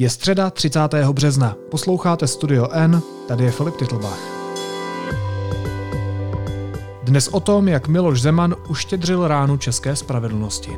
Je středa 30. března. Posloucháte Studio N, tady je Filip Titlbach. Dnes o tom, jak Miloš Zeman uštědřil ránu české spravedlnosti.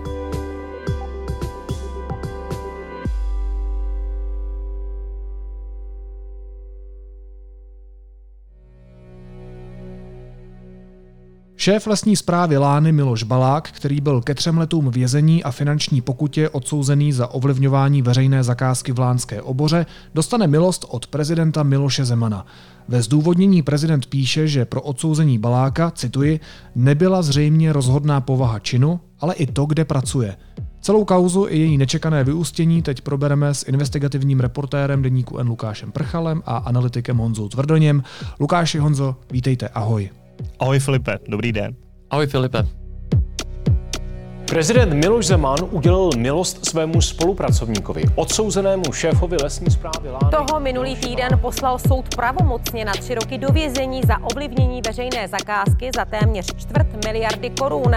Šéf lesní zprávy Lány Miloš Balák, který byl ke třem letům vězení a finanční pokutě odsouzený za ovlivňování veřejné zakázky v Lánské oboře, dostane milost od prezidenta Miloše Zemana. Ve zdůvodnění prezident píše, že pro odsouzení Baláka, cituji, nebyla zřejmě rozhodná povaha činu, ale i to, kde pracuje. Celou kauzu i její nečekané vyústění teď probereme s investigativním reportérem deníku N. Lukášem Prchalem a analytikem Honzou Tvrdoněm. Lukáši Honzo, vítejte, ahoj. Ahoj Filipe, dobrý den. Ahoj Filipe. Prezident Miloš Zeman udělil milost svému spolupracovníkovi, odsouzenému šéfovi lesní zprávy Lány. Toho minulý týden poslal soud pravomocně na tři roky do vězení za ovlivnění veřejné zakázky za téměř čtvrt miliardy korun.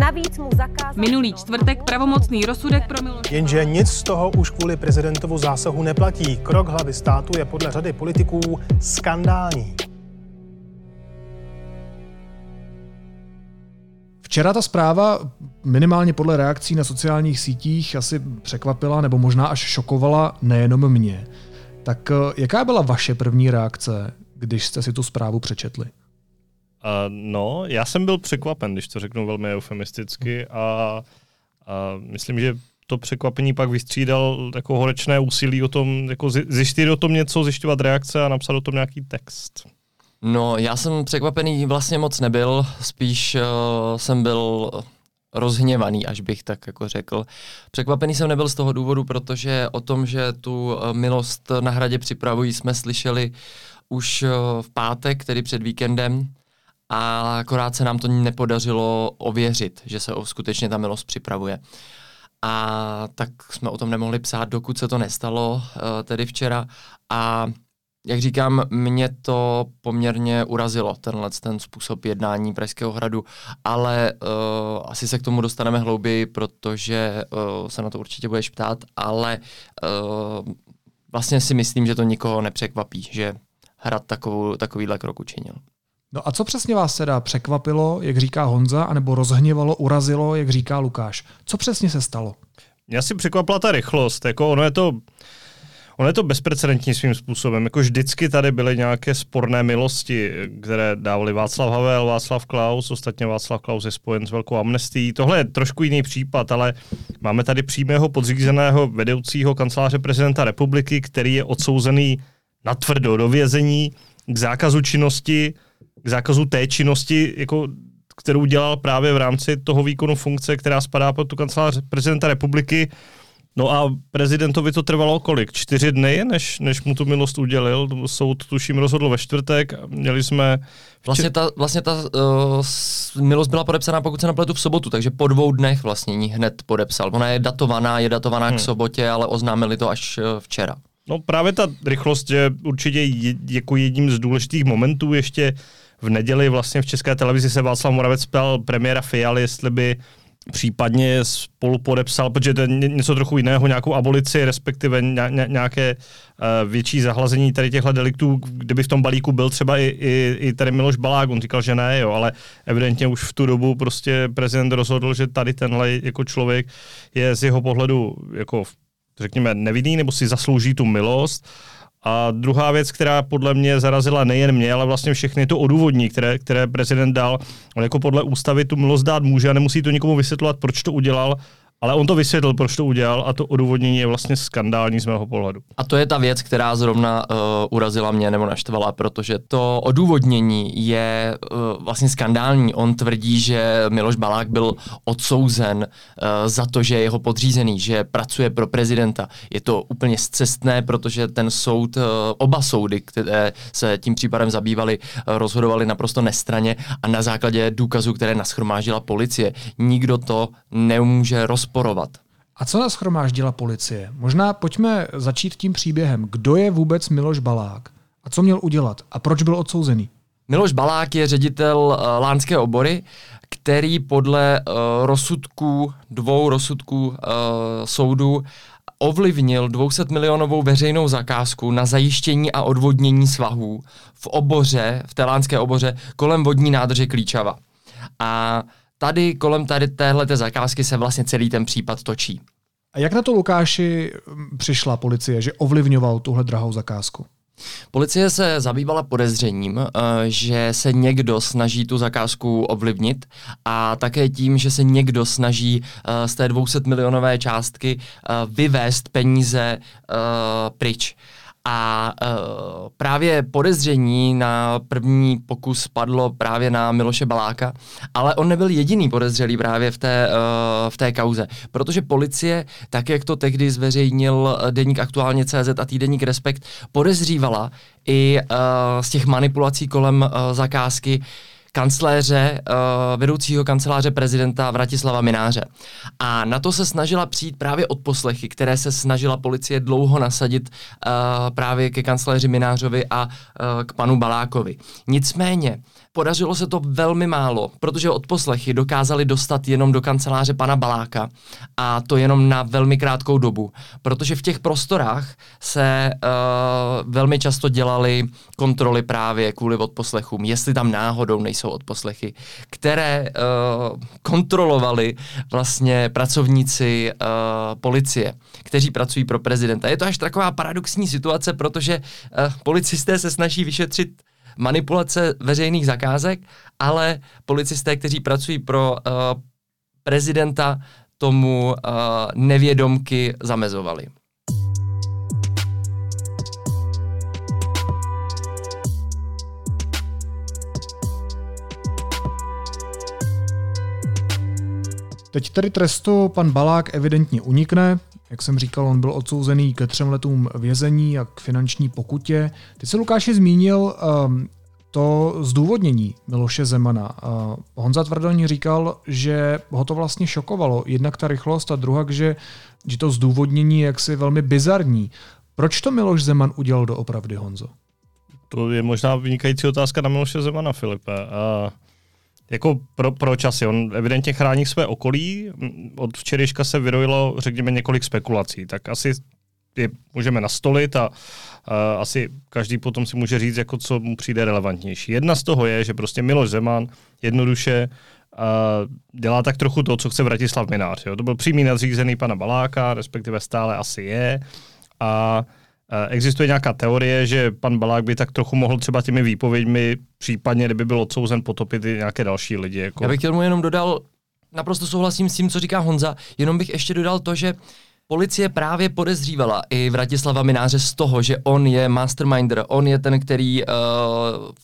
Navíc mu zakázal... Minulý čtvrtek pravomocný rozsudek pro Miloše. Jenže nic z toho už kvůli prezidentovu zásahu neplatí. Krok hlavy státu je podle řady politiků skandální. Včera ta zpráva minimálně podle reakcí na sociálních sítích asi překvapila nebo možná až šokovala nejenom mě. Tak eh, jaká byla vaše první reakce, když jste si tu zprávu přečetli? Uh, no, já jsem byl překvapen, když to řeknu velmi eufemisticky a, a myslím, že to překvapení pak vystřídal jako horečné úsilí o tom, jako zjištit o tom něco, zjišťovat reakce a napsat o tom nějaký text. No, já jsem překvapený vlastně moc nebyl, spíš uh, jsem byl rozhněvaný, až bych tak jako řekl. Překvapený jsem nebyl z toho důvodu, protože o tom, že tu uh, milost na hradě připravují, jsme slyšeli už uh, v pátek, tedy před víkendem, a akorát se nám to nepodařilo ověřit, že se skutečně ta milost připravuje. A tak jsme o tom nemohli psát, dokud se to nestalo, tedy včera. A jak říkám, mě to poměrně urazilo, tenhle ten způsob jednání Pražského hradu, ale uh, asi se k tomu dostaneme hlouběji, protože uh, se na to určitě budeš ptát, ale uh, vlastně si myslím, že to nikoho nepřekvapí, že hrad takovou, takovýhle krok učinil. No a co přesně vás teda překvapilo, jak říká Honza, anebo rozhněvalo, urazilo, jak říká Lukáš? Co přesně se stalo? Mě asi překvapila ta rychlost. Jako ono je to Ono je to bezprecedentní svým způsobem. Jako vždycky tady byly nějaké sporné milosti, které dávali Václav Havel, Václav Klaus, ostatně Václav Klaus je spojen s velkou amnestií. Tohle je trošku jiný případ, ale máme tady přímého podřízeného vedoucího kanceláře prezidenta republiky, který je odsouzený na tvrdo do vězení k zákazu činnosti, k zákazu té činnosti, jako kterou dělal právě v rámci toho výkonu funkce, která spadá pod tu kancelář prezidenta republiky. No a prezidentovi to trvalo kolik? Čtyři dny, než, než mu tu milost udělil. Soud tuším rozhodl ve čtvrtek. Měli jsme... Vlastně ta, vlastně ta uh, milost byla podepsaná, pokud se napletu, v sobotu, takže po dvou dnech vlastně ní hned podepsal. Ona je datovaná, je datovaná hmm. k sobotě, ale oznámili to až uh, včera. No právě ta rychlost je určitě je, jako jedním z důležitých momentů. Ještě v neděli vlastně v České televizi se Václav Moravec ptal premiéra Fialy, jestli by případně spolu podepsal, protože to je něco trochu jiného, nějakou abolici, respektive nějaké uh, větší zahlazení tady těchto deliktů, kdyby v tom balíku byl třeba i, i, i tady Miloš Balák, on říkal, že ne, jo, ale evidentně už v tu dobu prostě prezident rozhodl, že tady tenhle jako člověk je z jeho pohledu jako řekněme nevinný nebo si zaslouží tu milost a druhá věc, která podle mě zarazila nejen mě, ale vlastně všechny to odůvodní, které, které prezident dal. On jako podle ústavy tu milost dát může a nemusí to nikomu vysvětlovat, proč to udělal, ale on to vysvětlil, proč to udělal a to odůvodnění je vlastně skandální z mého pohledu. A to je ta věc, která zrovna uh, urazila mě nebo naštvala, protože to odůvodnění je uh, vlastně skandální. On tvrdí, že Miloš Balák byl odsouzen uh, za to, že je jeho podřízený, že pracuje pro prezidenta. Je to úplně zcestné, protože ten soud, uh, oba soudy, které se tím případem zabývaly, uh, rozhodovali naprosto nestraně a na základě důkazů, které naschromážila policie. Nikdo to nemůže roz rozporovat. A co nás chromáždila policie? Možná pojďme začít tím příběhem. Kdo je vůbec Miloš Balák? A co měl udělat? A proč byl odsouzený? Miloš Balák je ředitel uh, Lánské obory, který podle uh, rozsudků, dvou rozsudků uh, soudu ovlivnil 200 milionovou veřejnou zakázku na zajištění a odvodnění svahů v oboře, v telánské oboře, kolem vodní nádrže Klíčava. A tady kolem tady téhle zakázky se vlastně celý ten případ točí. A jak na to Lukáši přišla policie, že ovlivňoval tuhle drahou zakázku? Policie se zabývala podezřením, eh, že se někdo snaží tu zakázku ovlivnit a také tím, že se někdo snaží eh, z té 200 milionové částky eh, vyvést peníze pryč. A uh, právě podezření na první pokus padlo právě na Miloše Baláka, ale on nebyl jediný podezřelý právě v té, uh, v té kauze, protože policie, tak jak to tehdy zveřejnil deník aktuálně CZ a týdeník Respekt, podezřívala i uh, z těch manipulací kolem uh, zakázky kancléře, uh, vedoucího kanceláře prezidenta Vratislava Mináře. A na to se snažila přijít právě od poslechy, které se snažila policie dlouho nasadit uh, právě ke kancléři Minářovi a uh, k panu Balákovi. Nicméně, Podařilo se to velmi málo, protože od poslechy dokázali dostat jenom do kanceláře pana Baláka a to jenom na velmi krátkou dobu, protože v těch prostorách se uh, velmi často dělaly kontroly právě kvůli odposlechům, jestli tam náhodou nejsou odposlechy, které uh, kontrolovali vlastně pracovníci uh, policie, kteří pracují pro prezidenta. Je to až taková paradoxní situace, protože uh, policisté se snaží vyšetřit manipulace veřejných zakázek, ale policisté, kteří pracují pro uh, prezidenta, tomu uh, nevědomky zamezovali. Teď tedy trestu pan Balák evidentně unikne. Jak jsem říkal, on byl odsouzený ke třem letům vězení a k finanční pokutě. Ty se Lukáši zmínil um, to zdůvodnění Miloše Zemana. Uh, Honza Tvrdoň říkal, že ho to vlastně šokovalo. Jednak ta rychlost a druhá, že, že to zdůvodnění je jaksi velmi bizarní. Proč to Miloš Zeman udělal doopravdy, Honzo? To je možná vynikající otázka na Miloše Zemana, Filipe. Uh, jako pro, proč asi? On evidentně chrání své okolí. Od včerejška se vyrojilo, řekněme, několik spekulací. Tak asi je můžeme nastolit a, a asi každý potom si může říct, jako co mu přijde relevantnější. Jedna z toho je, že prostě Miloš Zeman jednoduše a dělá tak trochu to, co chce Vratislav Minář. Jo. To byl přímý nadřízený pana Baláka, respektive stále asi je. A Existuje nějaká teorie, že pan Balák by tak trochu mohl třeba těmi výpověďmi, případně kdyby byl odsouzen, potopit i nějaké další lidi. Jako... Já bych mu jenom dodal, naprosto souhlasím s tím, co říká Honza, jenom bych ještě dodal to, že Policie právě podezřívala i Vratislava Mináře z toho, že on je masterminder, on je ten, který uh,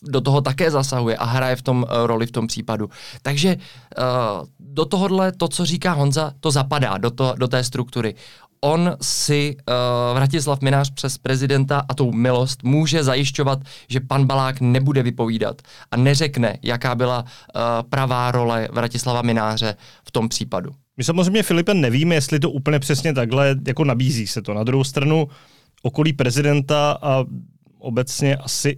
do toho také zasahuje a hraje v tom uh, roli v tom případu. Takže uh, do tohohle to, co říká Honza, to zapadá do, to, do té struktury on si uh, Vratislav Minář přes prezidenta a tou milost může zajišťovat, že pan Balák nebude vypovídat a neřekne, jaká byla uh, pravá role Vratislava Mináře v tom případu. My samozřejmě, Filipe, nevíme, jestli to úplně přesně takhle jako nabízí se to. Na druhou stranu okolí prezidenta a obecně asi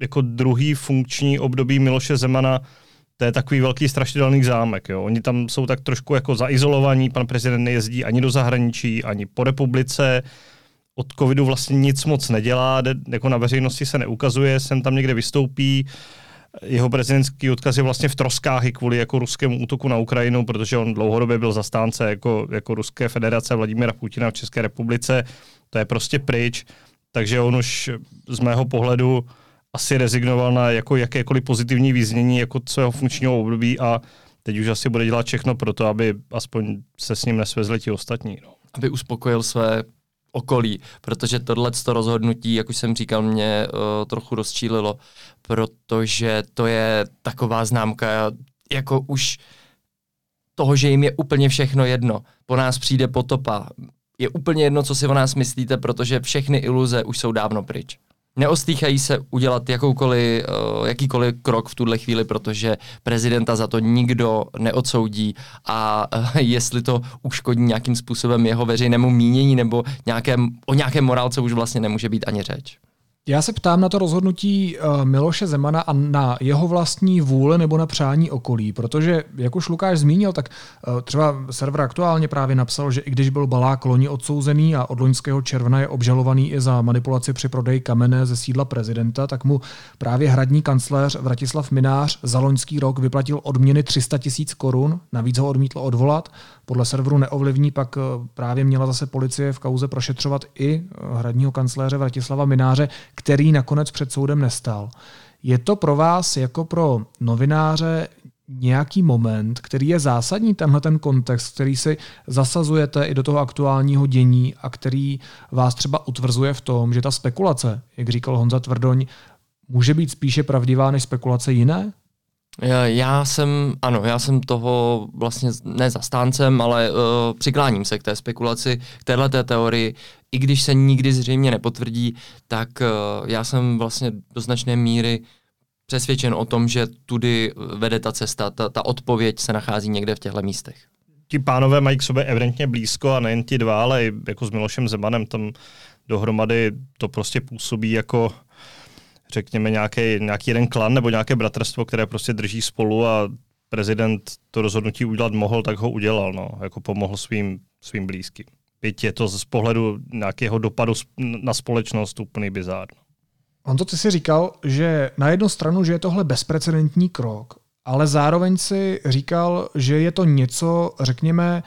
jako druhý funkční období Miloše Zemana to je takový velký strašidelný zámek. Jo. Oni tam jsou tak trošku jako zaizolovaní, pan prezident nejezdí ani do zahraničí, ani po republice, od covidu vlastně nic moc nedělá, jako na veřejnosti se neukazuje, sem tam někde vystoupí, jeho prezidentský odkaz je vlastně v troskách i kvůli jako ruskému útoku na Ukrajinu, protože on dlouhodobě byl zastánce jako, jako Ruské federace Vladimira Putina v České republice. To je prostě pryč. Takže on už z mého pohledu asi rezignoval na jako jakékoliv pozitivní význění jako svého funkčního období a teď už asi bude dělat všechno pro to, aby aspoň se s ním nesvezli ti ostatní. No. Aby uspokojil své okolí, protože tohle rozhodnutí, jak už jsem říkal, mě uh, trochu rozčílilo, protože to je taková známka, jako už toho, že jim je úplně všechno jedno. Po nás přijde potopa. Je úplně jedno, co si o nás myslíte, protože všechny iluze už jsou dávno pryč neostýchají se udělat jakoukoliv, uh, jakýkoliv krok v tuhle chvíli, protože prezidenta za to nikdo neodsoudí a uh, jestli to uškodí nějakým způsobem jeho veřejnému mínění nebo nějakém, o nějakém morálce už vlastně nemůže být ani řeč. Já se ptám na to rozhodnutí eh, Miloše Zemana a na jeho vlastní vůle nebo na přání okolí, protože, jak už Lukáš zmínil, tak eh, třeba server aktuálně právě napsal, že i když byl Balák loni odsouzený a od loňského června je obžalovaný i za manipulaci při prodeji kamene ze sídla prezidenta, tak mu právě hradní kancléř Vratislav Minář za loňský rok vyplatil odměny 300 tisíc korun, navíc ho odmítl odvolat. Podle serveru Neovlivní pak eh, právě měla zase policie v kauze prošetřovat i hradního kancléře Vratislava Mináře, který nakonec před soudem nestál. Je to pro vás jako pro novináře nějaký moment, který je zásadní, tenhle ten kontext, který si zasazujete i do toho aktuálního dění a který vás třeba utvrzuje v tom, že ta spekulace, jak říkal Honza Tvrdoň, může být spíše pravdivá než spekulace jiné? Já jsem, ano, já jsem toho vlastně ne zastáncem, ale uh, přikláním se k té spekulaci, k této teorii. I když se nikdy zřejmě nepotvrdí, tak uh, já jsem vlastně do značné míry přesvědčen o tom, že tudy vede ta cesta, ta, ta odpověď se nachází někde v těchto místech. Ti pánové mají k sobě evidentně blízko a nejen ti dva, ale jako s Milošem Zemanem tam dohromady to prostě působí jako řekněme, nějaký, nějaký jeden klan nebo nějaké bratrstvo, které prostě drží spolu a prezident to rozhodnutí udělat mohl, tak ho udělal, no, jako pomohl svým, svým blízkým. Byť je to z pohledu nějakého dopadu na společnost úplný bizár. On to ty si říkal, že na jednu stranu, že je tohle bezprecedentní krok, ale zároveň si říkal, že je to něco, řekněme,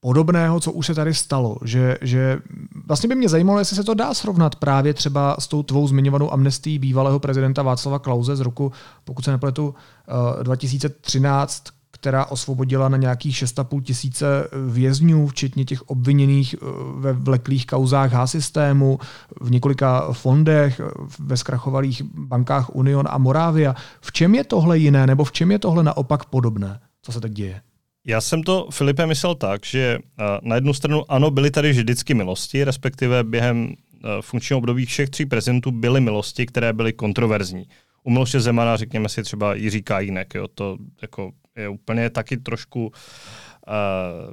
podobného, co už se tady stalo. Že, že vlastně by mě zajímalo, jestli se to dá srovnat právě třeba s tou tvou zmiňovanou amnestií bývalého prezidenta Václava Klauze z roku, pokud se nepletu, 2013, eh, která osvobodila na nějakých 6,5 tisíce vězňů, včetně těch obviněných eh, ve vleklých kauzách H-systému, v několika fondech, ve zkrachovalých bankách Union a Moravia. V čem je tohle jiné, nebo v čem je tohle naopak podobné, co se teď děje? Já jsem to, Filipe, myslel tak, že na jednu stranu ano, byly tady vždycky milosti, respektive během funkčního období všech tří prezidentů byly milosti, které byly kontroverzní. U Miloše Zemana, řekněme si třeba Jiří Kajínek, jo, to jako je úplně taky trošku uh,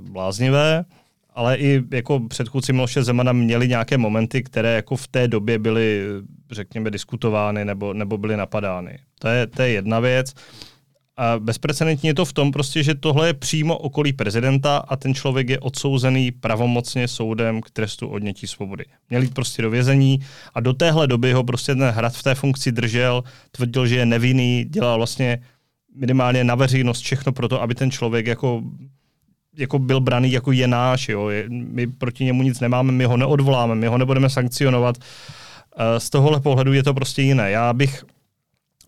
bláznivé, ale i jako předchůdci Miloše Zemana měli nějaké momenty, které jako v té době byly, řekněme, diskutovány nebo, nebo byly napadány. To je, to je jedna věc. A bezprecedentně je to v tom prostě, že tohle je přímo okolí prezidenta a ten člověk je odsouzený pravomocně soudem k trestu odnětí svobody. Měl jít prostě do vězení a do téhle doby ho prostě ten hrad v té funkci držel, tvrdil, že je nevinný, dělal vlastně minimálně na veřejnost všechno pro to, aby ten člověk jako jako byl braný jako je náš, jo. my proti němu nic nemáme, my ho neodvoláme, my ho nebudeme sankcionovat. Z tohohle pohledu je to prostě jiné. Já bych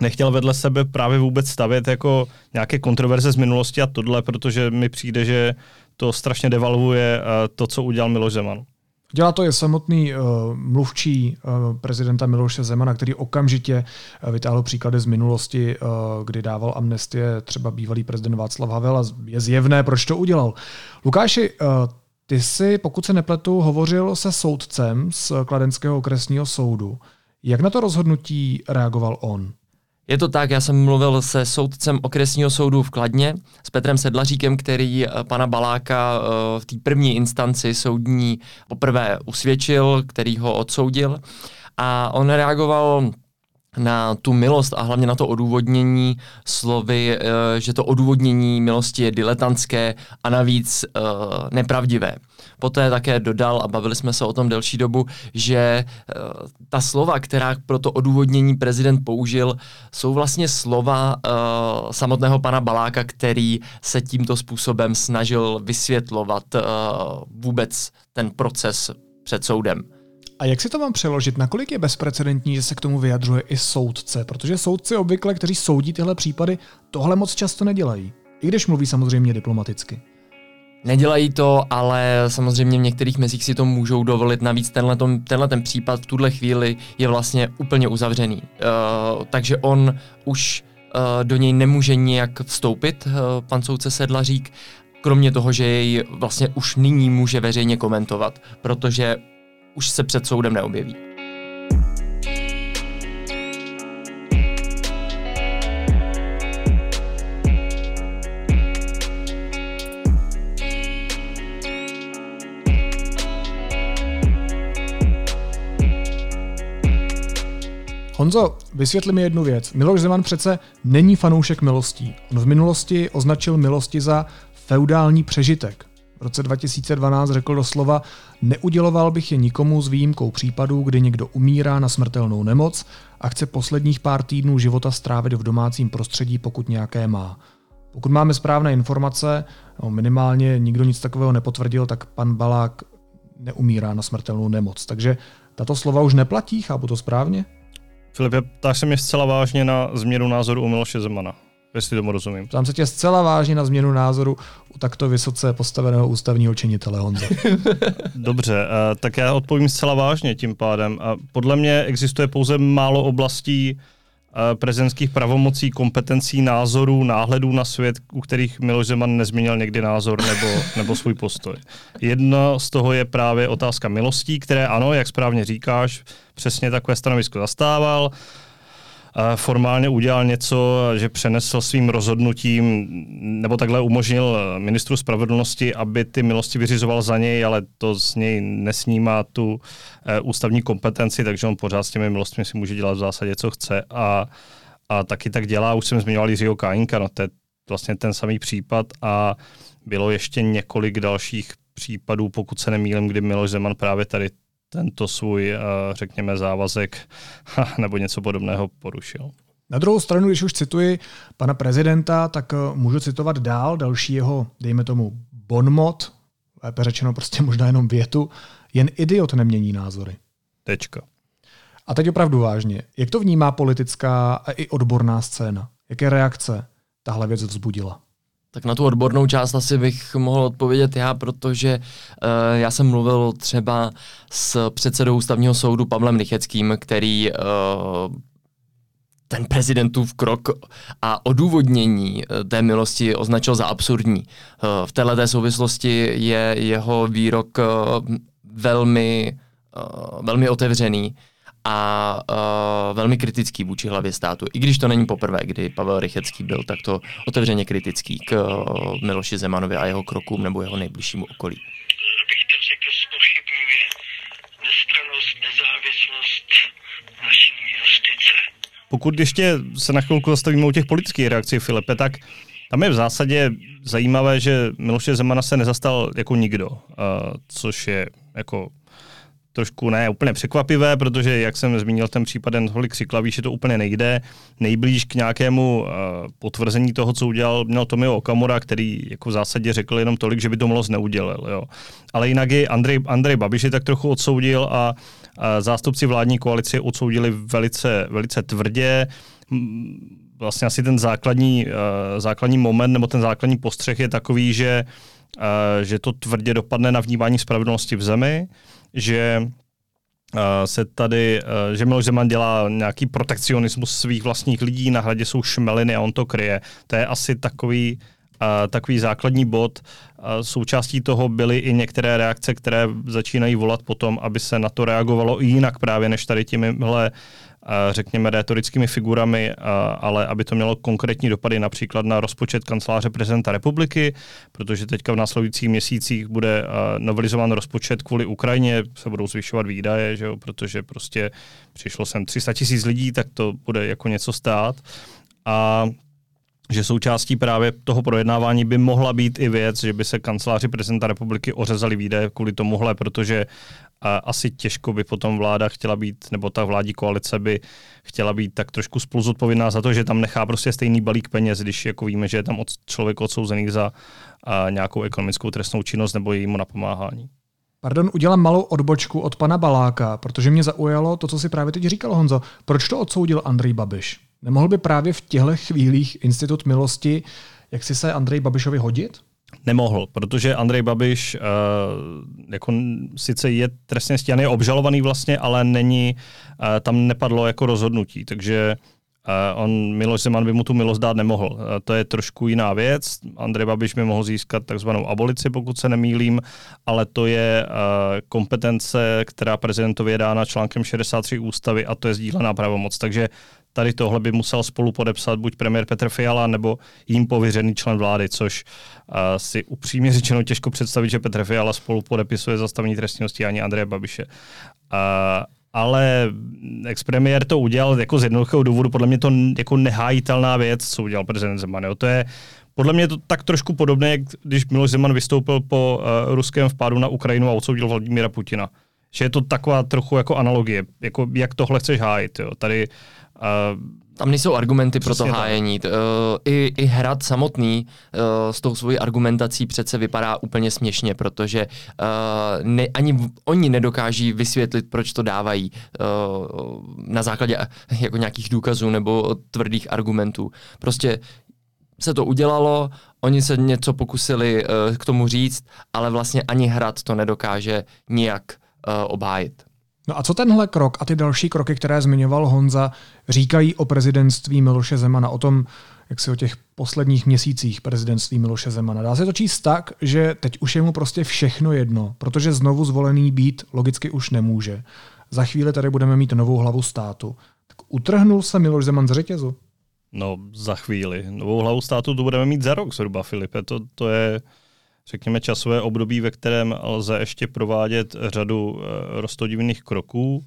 nechtěl vedle sebe právě vůbec stavět jako nějaké kontroverze z minulosti a tohle, protože mi přijde, že to strašně devalvuje eh, to, co udělal Miloš Zeman. Dělá to je samotný uh, mluvčí uh, prezidenta Miloše Zemana, který okamžitě vytáhl příklady z minulosti, uh, kdy dával amnestie třeba bývalý prezident Václav Havel a je zjevné, proč to udělal. Lukáši, uh, ty jsi, pokud se nepletu, hovořil se soudcem z Kladenského okresního soudu. Jak na to rozhodnutí reagoval on? Je to tak, já jsem mluvil se soudcem okresního soudu v Kladně, s Petrem Sedlaříkem, který eh, pana Baláka eh, v té první instanci soudní poprvé usvědčil, který ho odsoudil. A on reagoval na tu milost a hlavně na to odůvodnění slovy, eh, že to odůvodnění milosti je diletantské a navíc nepravdivé. Poté také dodal, a bavili jsme se o tom delší dobu, že eh, ta slova, která pro to odůvodnění prezident použil, jsou vlastně slova uh, samotného pana Baláka, který se tímto způsobem snažil vysvětlovat uh, vůbec ten proces před soudem. A jak si to mám přeložit? Nakolik je bezprecedentní, že se k tomu vyjadřuje i soudce? Protože soudci obvykle, kteří soudí tyhle případy, tohle moc často nedělají. I když mluví samozřejmě diplomaticky. Nedělají to, ale samozřejmě v některých mezích si to můžou dovolit. Navíc tenhle, tenhle ten případ v tuhle chvíli je vlastně úplně uzavřený. Uh, takže on už uh, do něj nemůže nijak vstoupit, uh, pan soudce Sedlařík, kromě toho, že jej vlastně už nyní může veřejně komentovat, protože už se před soudem neobjeví. Honzo, vysvětli mi jednu věc. Miloš Zeman přece není fanoušek milostí. On v minulosti označil milosti za feudální přežitek. V roce 2012 řekl doslova, neuděloval bych je nikomu s výjimkou případů, kdy někdo umírá na smrtelnou nemoc a chce posledních pár týdnů života strávit v domácím prostředí, pokud nějaké má. Pokud máme správné informace, no minimálně nikdo nic takového nepotvrdil, tak pan Balák neumírá na smrtelnou nemoc. Takže tato slova už neplatí, chápu to správně? Filipe, ptáš se mě zcela vážně na změnu názoru u Miloše Zemana jestli tomu rozumím. Ptám se tě zcela vážně na změnu názoru u takto vysoce postaveného ústavního činitele Honza. Dobře, eh, tak já odpovím zcela vážně tím pádem. Podle mě existuje pouze málo oblastí prezidentských pravomocí, kompetencí, názorů, náhledů na svět, u kterých Miloš Zeman nezměnil někdy názor nebo, nebo svůj postoj. Jedna z toho je právě otázka milostí, které ano, jak správně říkáš, přesně takové stanovisko zastával formálně udělal něco, že přenesl svým rozhodnutím, nebo takhle umožnil ministru spravedlnosti, aby ty milosti vyřizoval za něj, ale to z něj nesnímá tu eh, ústavní kompetenci, takže on pořád s těmi milostmi si může dělat v zásadě, co chce a, a taky tak dělá. Už jsem zmiňoval Jiřího Kajinka, no to je vlastně ten samý případ a bylo ještě několik dalších případů, pokud se nemýlím, kdy Miloš Zeman právě tady tento svůj, eh, řekněme, závazek nebo něco podobného porušil. Na druhou stranu, když už cituji pana prezidenta, tak eh, můžu citovat dál další jeho, dejme tomu, bonmot, lépe řečeno prostě možná jenom větu, jen idiot nemění názory. Tečka. A teď opravdu vážně. Jak to vnímá politická a i odborná scéna? Jaké reakce tahle věc vzbudila? Tak na tu odbornou část asi bych mohl odpovědět já, protože uh, já jsem mluvil třeba s předsedou ústavního soudu Pavlem Rycheckým, který uh, ten prezidentův krok a odůvodnění eh, té milosti označil za absurdní. V této souvislosti je jeho výrok velmi, velmi otevřený a uh, velmi kritický vůči hlavě státu. I když to není poprvé, kdy Pavel Rychecký byl takto otevřeně kritický k uh, Miloši Zemanovi a jeho krokům nebo jeho nejbližšímu okolí. Bych to řekl spochybňuje nestranost, nezávislost naší justice. Pokud ještě se na chvilku zastavíme u těch politických reakcí, Filipe, tak tam je v zásadě zajímavé, že Miloše Zemana se nezastal jako nikdo, uh, což je jako trošku ne úplně překvapivé, protože, jak jsem zmínil ten případ tolik křiklaví, že to úplně nejde. Nejblíž k nějakému uh, potvrzení toho, co udělal, měl Tomio Okamura, který jako v zásadě řekl jenom tolik, že by to moc neudělal. Jo. Ale jinak i Andrej, Andrej Babiš je tak trochu odsoudil a, a zástupci vládní koalice odsoudili velice, velice tvrdě vlastně asi ten základní, uh, základní moment nebo ten základní postřeh je takový, že, uh, že to tvrdě dopadne na vnímání spravedlnosti v zemi, že uh, se tady, uh, že Miloš Zeman dělá nějaký protekcionismus svých vlastních lidí, na hradě jsou šmeliny a on to kryje. To je asi takový, uh, takový základní bod. Součástí toho byly i některé reakce, které začínají volat potom, aby se na to reagovalo jinak právě než tady těmihle řekněme, retorickými figurami, ale aby to mělo konkrétní dopady například na rozpočet kanceláře prezidenta republiky, protože teďka v následujících měsících bude novelizován rozpočet kvůli Ukrajině, se budou zvyšovat výdaje, že jo, protože prostě přišlo sem 300 tisíc lidí, tak to bude jako něco stát. A že součástí právě toho projednávání by mohla být i věc, že by se kanceláři prezidenta republiky ořezali výdaje kvůli tomuhle, protože a asi těžko by potom vláda chtěla být, nebo ta vládní koalice by chtěla být tak trošku spolu zodpovědná za to, že tam nechá prostě stejný balík peněz, když jako víme, že je tam od člověk odsouzený za a, nějakou ekonomickou trestnou činnost nebo jejímu napomáhání. Pardon, udělám malou odbočku od pana Baláka, protože mě zaujalo to, co si právě teď říkal Honzo. Proč to odsoudil Andrej Babiš? Nemohl by právě v těchto chvílích institut milosti, jak si se Andrej Babišovi hodit? Nemohl, protože Andrej Babiš uh, jako sice je trestně stíhaný, obžalovaný vlastně, ale není, uh, tam nepadlo jako rozhodnutí, takže uh, on, Miloš Zeman by mu tu milost dát nemohl. Uh, to je trošku jiná věc. Andrej Babiš by mohl získat takzvanou abolici, pokud se nemýlím, ale to je uh, kompetence, která prezidentovi je dána článkem 63 ústavy a to je sdílená pravomoc. Takže tady tohle by musel spolu podepsat buď premiér Petr Fiala nebo jím pověřený člen vlády, což uh, si upřímně řečeno těžko představit, že Petr Fiala spolu podepisuje zastavení trestního stíhání Andreje Babiše. Uh, ale expremiér to udělal jako z jednoduchého důvodu, podle mě to jako nehájitelná věc, co udělal prezident Zeman. Jo. To je podle mě je to tak trošku podobné, jak když Miloš Zeman vystoupil po uh, ruském vpádu na Ukrajinu a odsoudil Vladimíra Putina. Že je to taková trochu jako analogie, jako jak tohle chceš hájit. Jo. Tady uh, tam nejsou argumenty pro to hájení. Uh, i, I hrad samotný uh, s tou svojí argumentací přece vypadá úplně směšně, protože ne, ani oni nedokáží vysvětlit, proč to dávají na základě jako nějakých důkazů nebo tvrdých argumentů. Prostě se to udělalo, oni se něco pokusili k tomu říct, ale vlastně ani hrad to nedokáže nijak obhájit. No a co tenhle krok a ty další kroky, které zmiňoval Honza, říkají o prezidentství Miloše Zemana, o tom, jak si o těch posledních měsících prezidentství Miloše Zemana. Dá se to číst tak, že teď už je mu prostě všechno jedno, protože znovu zvolený být logicky už nemůže. Za chvíli tady budeme mít novou hlavu státu. Tak utrhnul se Miloš Zeman z řetězu? No, za chvíli. Novou hlavu státu to budeme mít za rok zhruba, Filipe. To, to je řekněme, časové období, ve kterém lze ještě provádět řadu e, rostodivných kroků.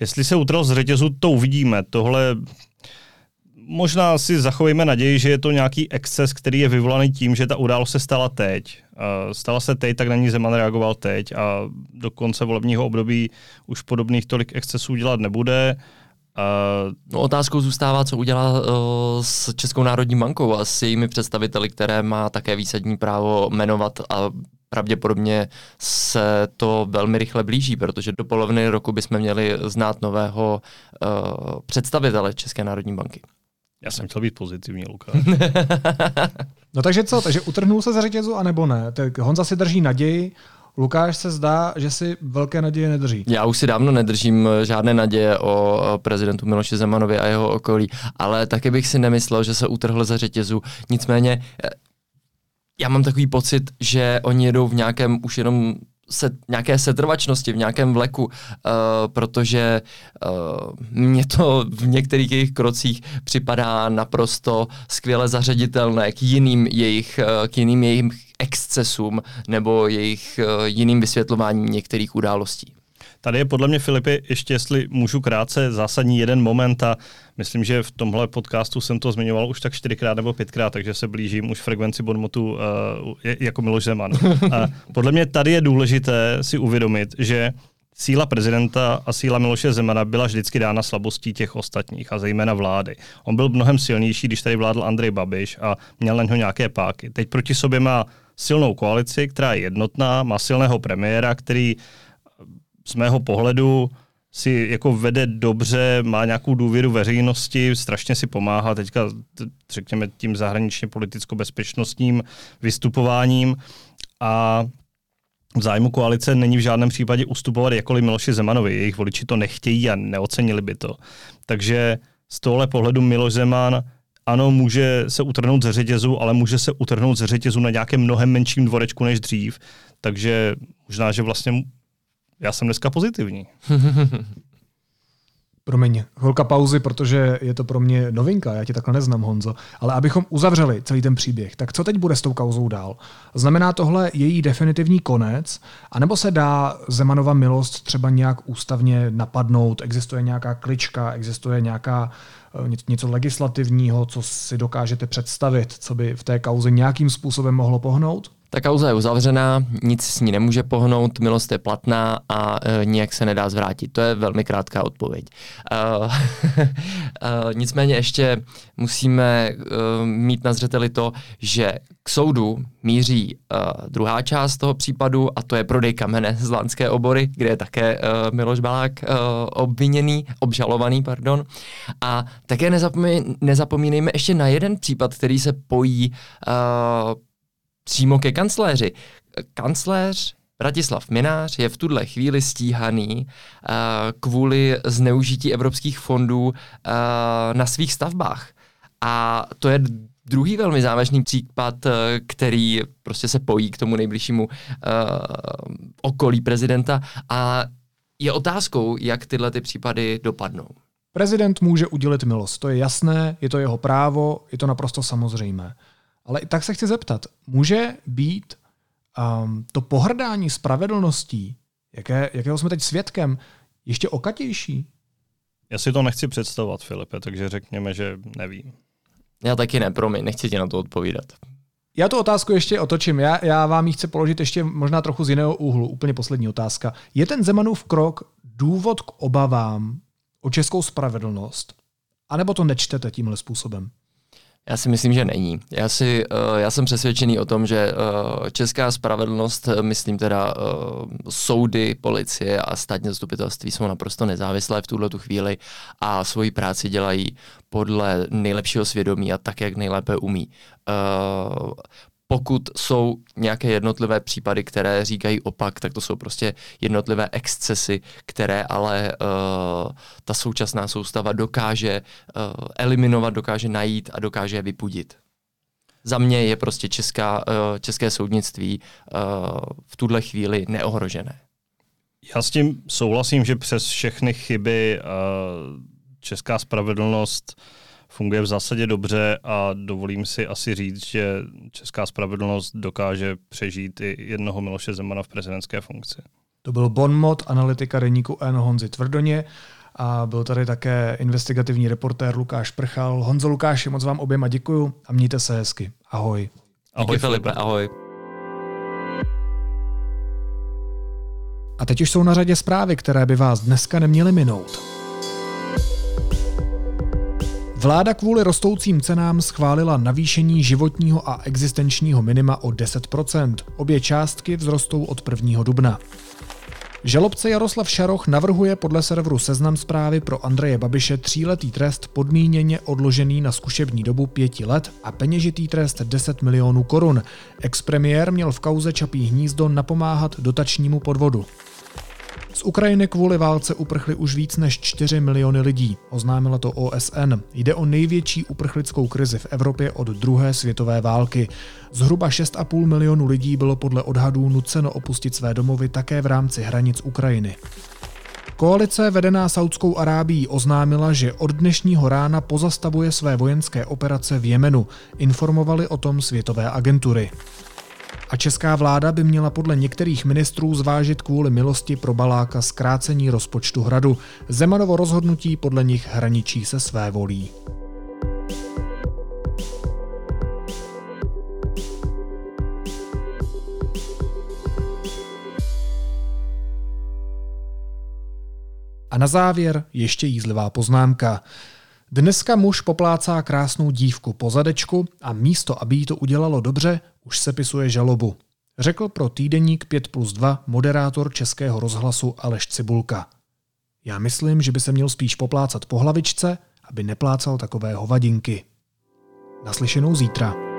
Jestli se utrhl z řetězu, to uvidíme. Tohle možná si zachovejme naději, že je to nějaký exces, který je vyvolaný tím, že ta událost se stala teď. Stala se teď, tak na ní Zeman reagoval teď a do konce volebního období už podobných tolik excesů dělat nebude. Uh, no, otázkou zůstává, co udělá uh, s Českou národní bankou a s jejími představiteli, které má také výsadní právo jmenovat a pravděpodobně se to velmi rychle blíží, protože do poloviny roku bychom měli znát nového uh, představitele České národní banky. Já jsem chtěl být pozitivní, Luka. no takže co? Takže utrhnul se z řetězu, anebo ne? Tak Honza si drží naději, Lukáš se zdá, že si velké naděje nedrží. Já už si dávno nedržím žádné naděje o prezidentu Miloši Zemanovi a jeho okolí, ale taky bych si nemyslel, že se utrhl za řetězu. Nicméně eh, já mám takový pocit, že oni jedou v nějakém už jenom se, nějaké setrvačnosti, v nějakém vleku, uh, protože uh, mně to v některých jejich krocích připadá naprosto skvěle zařaditelné k jiným jejich, uh, k jiným jejich excesům nebo jejich uh, jiným vysvětlováním některých událostí. Tady je podle mě, Filipy, ještě jestli můžu krátce, zásadní jeden moment a myslím, že v tomhle podcastu jsem to zmiňoval už tak čtyřikrát nebo pětkrát, takže se blížím už frekvenci Bonmotu uh, jako Miloš Zeman. A podle mě tady je důležité si uvědomit, že síla prezidenta a síla Miloše Zemana byla vždycky dána slabostí těch ostatních a zejména vlády. On byl mnohem silnější, když tady vládl Andrej Babiš a měl na něho nějaké páky. Teď proti sobě má silnou koalici, která je jednotná, má silného premiéra, který z mého pohledu si jako vede dobře, má nějakou důvěru veřejnosti, strašně si pomáhá teďka, řekněme, tím zahraničně politicko-bezpečnostním vystupováním a v zájmu koalice není v žádném případě ustupovat jakoliv Miloši Zemanovi. Jejich voliči to nechtějí a neocenili by to. Takže z tohle pohledu Miloš Zeman ano, může se utrhnout ze řetězu, ale může se utrhnout ze řetězu na nějakém mnohem menším dvorečku než dřív. Takže možná, že vlastně já jsem dneska pozitivní. Promiň, chvilka pauzy, protože je to pro mě novinka, já tě takhle neznám, Honzo. Ale abychom uzavřeli celý ten příběh, tak co teď bude s tou kauzou dál? Znamená tohle její definitivní konec, anebo se dá Zemanova milost třeba nějak ústavně napadnout? Existuje nějaká klička, existuje nějaká eh, něco legislativního, co si dokážete představit, co by v té kauze nějakým způsobem mohlo pohnout? Ta kauza je uzavřená, nic s ní nemůže pohnout, milost je platná a e, nijak se nedá zvrátit. To je velmi krátká odpověď. Uh, uh, nicméně ještě musíme uh, mít na zřeteli to, že k soudu míří uh, druhá část toho případu a to je prodej kamene z Lánské obory, kde je také uh, Miloš Balák uh, obviněný, obžalovaný, pardon. A také nezapomínejme ještě na jeden případ, který se pojí uh, přímo ke kancléři. Kancléř Bratislav Minář je v tuhle chvíli stíhaný uh, kvůli zneužití evropských fondů uh, na svých stavbách. A to je druhý velmi závažný případ, uh, který prostě se pojí k tomu nejbližšímu uh, okolí prezidenta a je otázkou, jak tyhle ty případy dopadnou. Prezident může udělit milost, to je jasné, je to jeho právo, je to naprosto samozřejmé. Ale i tak se chci zeptat, může být um, to pohrdání spravedlností, jaké, jakého jsme teď svědkem, ještě okatější? Já si to nechci představovat, Filipe, takže řekněme, že nevím. Já taky ne, promiň, nechci ti na to odpovídat. Já tu otázku ještě otočím. Já, já vám ji chci položit ještě možná trochu z jiného úhlu. Úplně poslední otázka. Je ten Zemanův krok důvod k obavám o českou spravedlnost? A nebo to nečtete tímhle způsobem? Já si myslím, že není. Já, si, uh, já jsem přesvědčený o tom, že uh, česká spravedlnost, myslím teda soudy, policie a státní zastupitelství jsou naprosto nezávislé v tuhle tu chvíli a svoji práci dělají podle nejlepšího svědomí a tak, jak nejlépe umí. Pokud jsou nějaké jednotlivé případy, které říkají opak, tak to jsou prostě jednotlivé excesy, které ale uh, ta současná soustava dokáže uh, eliminovat, dokáže najít a dokáže je vypudit. Za mě je prostě česká, uh, české soudnictví uh, v tuhle chvíli neohrožené. Já s tím souhlasím, že přes všechny chyby uh, česká spravedlnost uh, funguje v zásadě dobře a dovolím si asi říct, že česká spravedlnost dokáže přežít i jednoho Miloše Zemana v prezidentské funkci. To byl Bonmot, analytika deníku N. Honzy Tvrdoně a byl tady také investigativní reportér Lukáš Prchal. Honzo Lukáši, moc vám oběma děkuju a mějte se hezky. Ahoj. Ahoj Filipe, ahoj. A teď už jsou na řadě zprávy, které by vás dneska neměly minout. Vláda kvůli rostoucím cenám schválila navýšení životního a existenčního minima o 10%. Obě částky vzrostou od 1. dubna. Žalobce Jaroslav Šaroch navrhuje podle serveru Seznam zprávy pro Andreje Babiše tříletý trest podmíněně odložený na zkušební dobu pěti let a peněžitý trest 10 milionů korun. Expremiér měl v kauze Čapí hnízdo napomáhat dotačnímu podvodu. Z Ukrajiny kvůli válce uprchly už víc než 4 miliony lidí, oznámila to OSN. Jde o největší uprchlickou krizi v Evropě od druhé světové války. Zhruba 6,5 milionu lidí bylo podle odhadů nuceno opustit své domovy také v rámci hranic Ukrajiny. Koalice vedená Saudskou Arábií oznámila, že od dnešního rána pozastavuje své vojenské operace v Jemenu. Informovali o tom světové agentury. A česká vláda by měla podle některých ministrů zvážit kvůli milosti pro Baláka zkrácení rozpočtu hradu. Zemanovo rozhodnutí podle nich hraničí se své volí. A na závěr ještě jízlivá poznámka. Dneska muž poplácá krásnou dívku po zadečku a místo, aby jí to udělalo dobře, už sepisuje žalobu. Řekl pro týdeník 5 plus 2 moderátor Českého rozhlasu Aleš Cibulka. Já myslím, že by se měl spíš poplácat po hlavičce, aby neplácal takové hovadinky. Naslyšenou zítra.